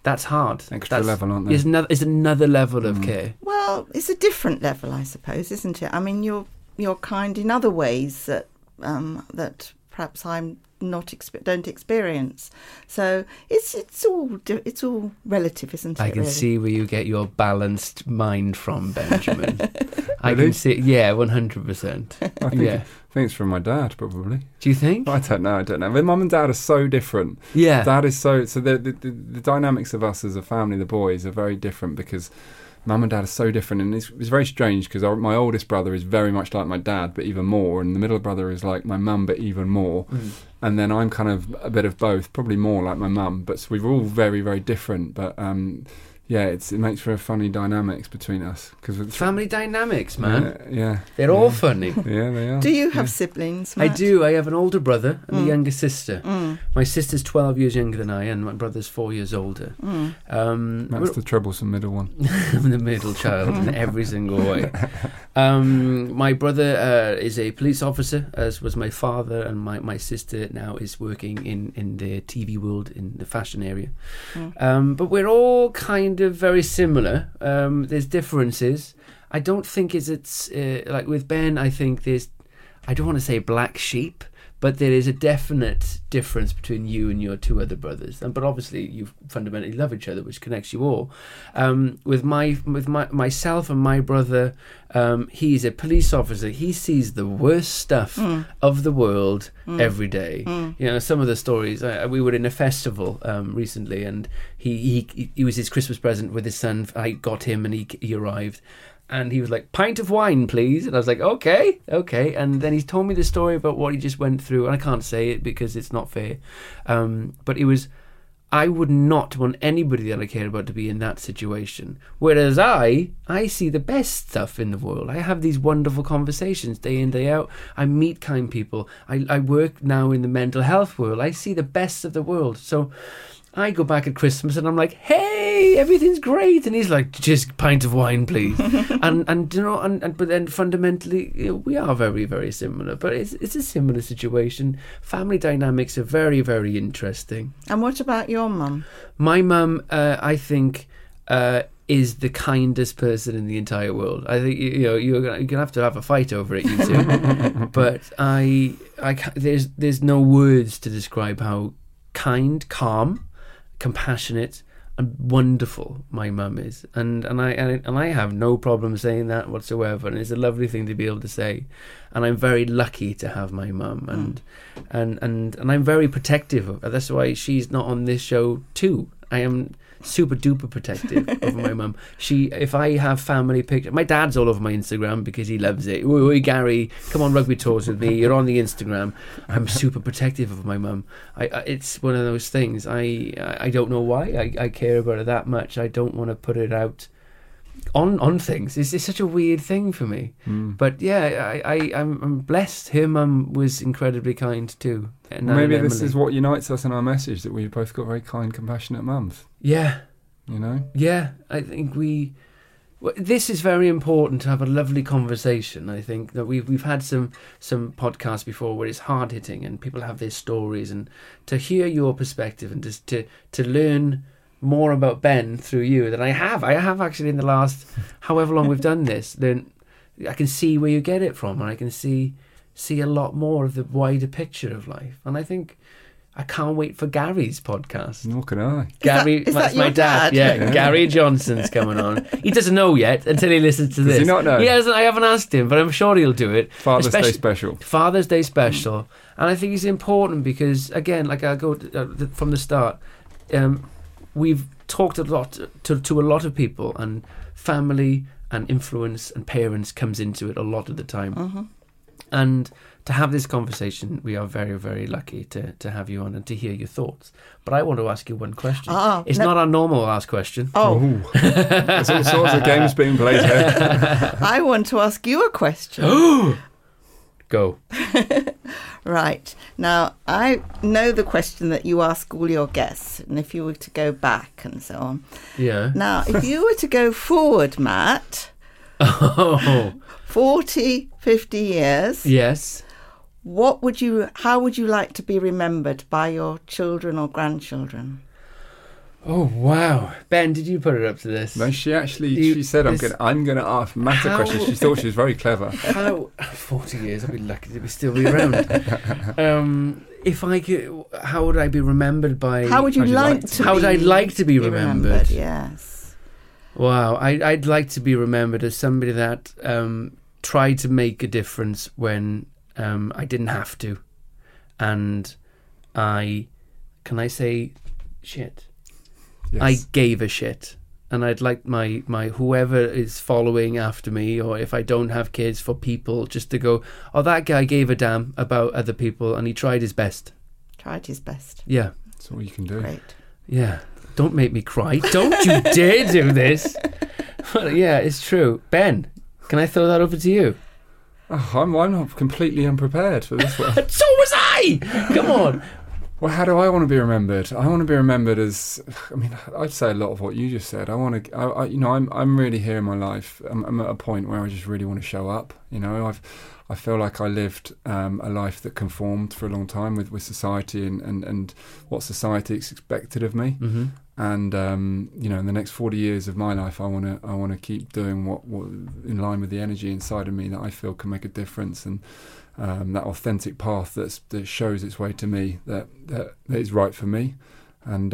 that's hard. extra that's, level, aren't they? Is another is another level of Mm. care. Well, it's a different level, I suppose, isn't it? I mean, you're you're kind in other ways that um, that perhaps I'm not exp- don't experience. So it's it's all it's all relative, isn't it? I can really? see where you get your balanced mind from, Benjamin. I Really? can see, yeah, one hundred percent. I think, Yeah. I think it's from my dad, probably. Do you think? I don't know. I don't know. My mum and dad are so different. Yeah. Dad is so so the, the the the dynamics of us as a family, the boys, are very different because mum and dad are so different, and it's, it's very strange because my oldest brother is very much like my dad, but even more, and the middle brother is like my mum, but even more, Mm. and then I'm kind of a bit of both, probably more like my mum, but so we're all very very different, but um. Yeah, it's, it makes for a funny dynamics between us because Family dynamics, man. Yeah, yeah, They're all funny. yeah, they are. Do you have Yeah. siblings? I do. I have an older brother and a Mm. younger sister. Mm, My sister's 12 years younger than I, and my brother's four years older. mm. Um, That's the troublesome middle one. I'm the middle child in every single way. Um, my brother uh, is a police officer, as was my father, and my, my sister now is working in, in the TV world in the fashion area. Mm. Um, but we're all kind of very similar. Um, there's differences. I don't think is it's uh, like with Ben. I think there's. I don't want to say black sheep, but there is a definite difference between you and your two other brothers. And but obviously you fundamentally love each other, which connects you all. Um, with my with my myself and my brother, um, he's a police officer. He sees the worst stuff Mm. of the world Mm. every day. Mm. You know, some of the stories. Uh, we were in a festival um, recently, and he, he he was his Christmas present with his son. I got him, and he he arrived, and he was like, "Pint of wine, please." And I was like, "Okay, okay." And then he told me the story about what he just went through, and I can't say it because it's not fair. Um, but it was. I would not want anybody that I care about to be in that situation. Whereas I, I see the best stuff in the world. I have these wonderful conversations day in, day out. I meet kind people. I, I work now in the mental health world. I see the best of the world. So I go back at Christmas and I'm like, hey, everything's great. And he's like, just pint of wine, please. and, and, you know, and, and, but then fundamentally, you know, we are very, very similar. But it's, it's a similar situation. Family dynamics are very, very interesting. And what about your mum? My mum, uh, I think, uh, is the kindest person in the entire world. I think you, you know you're gonna, you're gonna have to have a fight over it, you two. but I, I, there's there's no words to describe how kind, calm, compassionate, and wonderful my mum is, and and I and, I have no problem saying that whatsoever, and it's a lovely thing to be able to say, and I'm very lucky to have my mum, hmm. and and and and I'm very protective of her. That's why she's not on this show too. I am super duper protective over my mum. She, if I have family pictures, my dad's all over my Instagram because he loves it. Oi, oi, Gary, come on rugby tours with me. You're on the Instagram. I'm super protective of my mum. I, I, it's one of those things. I, I, I don't know why. I, I care about her that much. I don't want to put it out on on things. It's, it's such a weird thing for me. Mm. But yeah, I, I I'm, I'm blessed. Her mum was incredibly kind too. And Well, maybe this is what unites us in our message that we've both got very kind, compassionate mums. Yeah, You know, yeah. I think we. well, This is very important to have a lovely conversation. I think that we've we've had some some podcasts before where it's hard hitting and people have their stories and to hear your perspective and just to to learn more about Ben through you than I have. I have actually in the last however long we've done this. Then I can see where you get it from and I can see see a lot more of the wider picture of life. And I think I can't wait for Gary's podcast. nor can I. Gary, that- is that's that my your dad. dad? Yeah, Yeah. Gary Johnson's coming on. He doesn't know yet until he listens to Does this. he not know? He hasn't. I haven't asked him, but I'm sure he'll do it. Father's Day special. Father's Day special, and I think it's important because, again, like I go to, uh, th- from the start, um, we've talked a lot to to a lot of people, and family and influence and parents comes into it a lot of the time. hmm and to have this conversation, we are very, very lucky to, to have you on and to hear your thoughts. But I want to ask you one question. Ah, it's no- not our normal ask question. Oh, Ooh. There's all sorts of games being played here. I want to ask you a question. Go. Right. Now, I know the question that you ask all your guests, and if you were to go back and so on. Yeah. Now, if you were to go forward, Matt, Oh, 40, 50 years, yes. what would you, how would you like to be remembered by your children or grandchildren? Oh, wow. Ben, did you put it up to this? No, she actually You- she said I'm this- going I'm going to ask Matt a How- question. She thought she was very clever. How 40 years, I'd be lucky to be still be around. um, if I could, how would I be remembered by. How would you How'd you like like to How would be I like to be remembered? Yes. Wow, I, I'd like to be remembered as somebody that um, tried to make a difference when um, I didn't have to, and I, can I say, shit? Yes. I gave a shit, and I'd like my my whoever is following after me, or if I don't have kids, for people just to go, oh, that guy gave a damn about other people, and he tried his best. Tried his best. Yeah, That's all you can do. Great. yeah. Don't make me cry. Don't you dare do this. Well, yeah, it's true. Ben, can I throw that over to you? Oh, I'm, I'm not completely unprepared for this one. So was I. Come on. Well, how do I want to be remembered? I want to be remembered as. I mean, I'd say a lot of what you just said. I want to. I, I, you know, I'm I'm really here in my life. I'm, I'm at a point where I just really want to show up. You know, I've. I feel like I lived um, a life that conformed for a long time with, with society and, and, and what society expected of me. Mm-hmm. and um, you know in the next 40 years of my life I want to I want to keep doing what, what in line with the energy inside of me that I feel can make a difference and um, that authentic path that's, that shows its way to me that, that, that is right for me and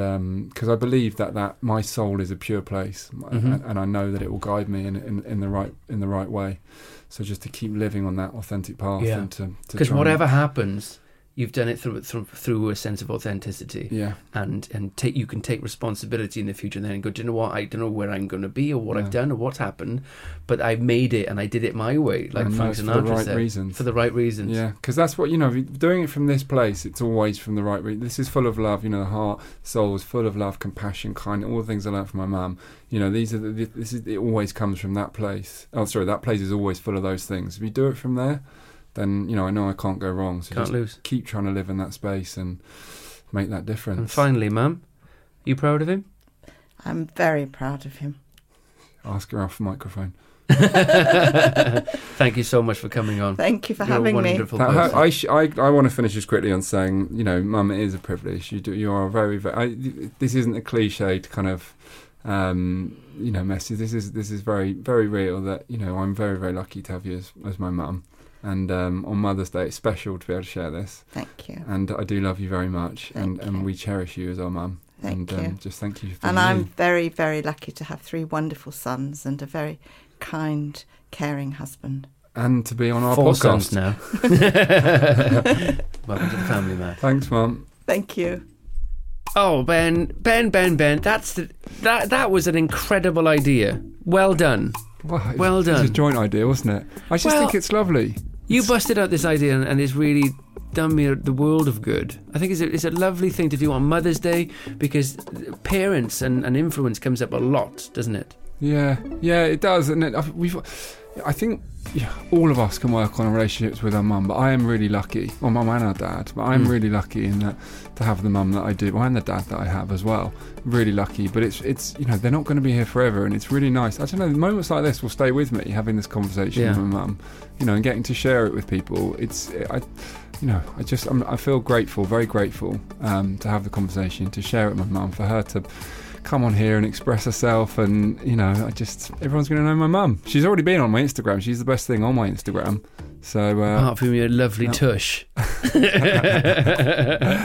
because I believe that, that my soul is a pure place Mhm. and, and I know that it will guide me in, in, in the right in the right way so just to keep living on that authentic path Yeah. and to to Because whatever happens, you've done it through through, through a sense of authenticity. yeah and and take you can take responsibility in the future and then go do you know what I don't know where I'm going to be or what Yeah. I've done or what's happened but I made it and I did it my way like And Frank that's for the right said reasons for the right reasons Yeah, because that's what you know. Doing it from this place, it's always from the right. Re- this is full of love. You know, the heart, soul is full of love, compassion, kind. All the things I learned from my mum. You know, these are the, this is it. Always comes from that place. Oh, sorry, that place is always full of those things. If you do it from there, then you know I know I can't go wrong. So can't just lose keep trying to live in that space and make that difference. and finally mum you proud of him I'm very proud of him. Ask her off the microphone. thank you so much for coming on Thank you for You're a having me. wonderful That- I, sh- I, I want to finish just quickly on saying, you know, Mum, it is a privilege. You do, you are very, very. I, this isn't a cliched kind of, um, you know, message. This is this is very, very real. That you know, I'm very, very lucky to have you as, as my mum. And um, on Mother's Day, it's special to be able to share this. Thank you. And I do love you very much, and, Thank and you. we cherish you as our mum. Thank and you. Um, just thank you for being And I'm you. very, very lucky to have three wonderful sons and a very kind, caring husband. and to be on our four podcast. now welcome to the family man Thanks, Mum. Thank you. oh Ben Ben Ben Ben that's the, that that was an incredible idea well done Well, it was- Well It was a joint idea, wasn't it? I just Well- think it's lovely. You It's- busted out this idea and, and it's really done me the world of good. I think it's a, it's a lovely thing to do on Mother's Day because parents and, and influence comes up a lot, doesn't it? Yeah, yeah, it does, and it, we've. I think yeah, all of us can work on our relationships with our mum, but I am really lucky. Well, mum and our dad, but I'm Mm. really lucky in that to have the mum that I do, and the dad that I have as well. Really lucky, but it's it's you know they're not going to be here forever, and it's really nice. I don't know, moments like this will stay with me. Having this conversation Yeah. with my mum, you know, and getting to share it with people. It's I. You know, I just I'm, I feel grateful, very grateful um, to have the conversation, to share it with my mum, for her to come on here and express herself and you know i just everyone's going to know my mum she's already been on my instagram she's the best thing on my instagram so uh, Apart from your lovely no. tush. yeah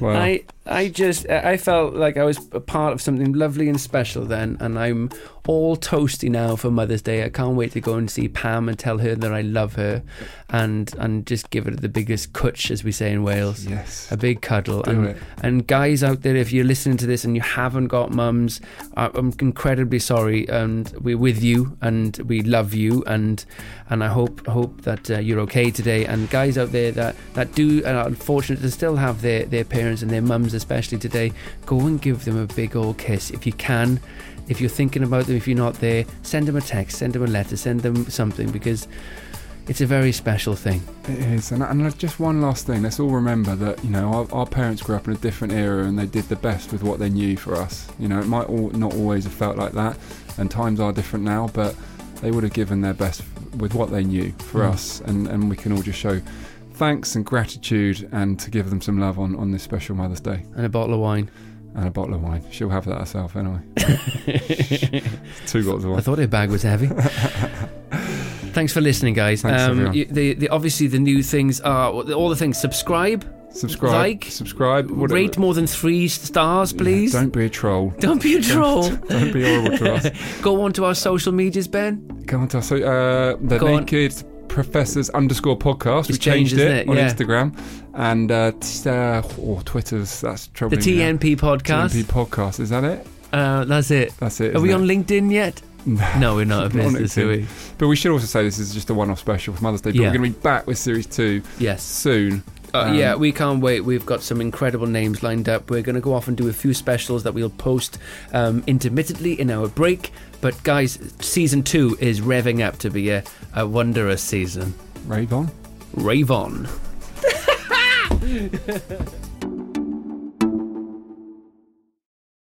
well I I just I felt like I was a part of something lovely and special then, and I'm all toasty now for Mother's Day. I can't wait to go and see Pam and tell her that I love her, and and just give her the biggest cwtch, as we say in Wales. Yes. A big cuddle. Do and, it. and guys out there, if you're listening to this and you haven't got mums, I'm incredibly sorry, and we're with you, and we love you, and and I hope hope that uh, you're okay today. And guys out there that that do and are unfortunate to still have their their parents and their mums, especially today, go and give them a big old kiss if you can. If you're thinking about them, if you're not there, send them a text, send them a letter, send them something because it's a very special thing. It is, and, and just one last thing. Let's all remember that you know our, our parents grew up in a different era, and they did the best with what they knew for us. You know, it might all, not always have felt like that, and times are different now, but they would have given their best with what they knew for Mm. us, and, and we can all just show thanks and gratitude, and to give them some love on, on this special Mother's Day, And a bottle of wine. and a bottle of wine. She'll have that herself anyway. Two bottles of wine. I thought her bag was heavy. Thanks for listening, guys. Thanks, um, everyone. y- the, the obviously the new things are all the things. Subscribe, Subscribe, like, subscribe, whatever. rate more than three stars, Yeah, please. don't be a troll. Don't be a troll. Don't be horrible to us. Go on to our social medias, Ben. Go on, to us. so uh, the Go on. Professors underscore podcast. we changed, changed it, it? on Yeah. Instagram and uh, t- uh, oh, Twitter's. That's trouble. The troubling. me now. TNP podcast. TNP podcast. Is that it? Uh, that's it. That's it. Are we isn't on? LinkedIn yet? No, we're not a business, are we? But we should also say this is just a one-off special for Mother's Day. But Yeah. we're going to be back with series two Yes. soon. Uh, Um, yeah, we can't wait. We've got some incredible names lined up. We're going to go off and do a few specials that we'll post um, intermittently in our break. But guys, season two is revving up to be a, a wondrous season. Rave on. Rave on.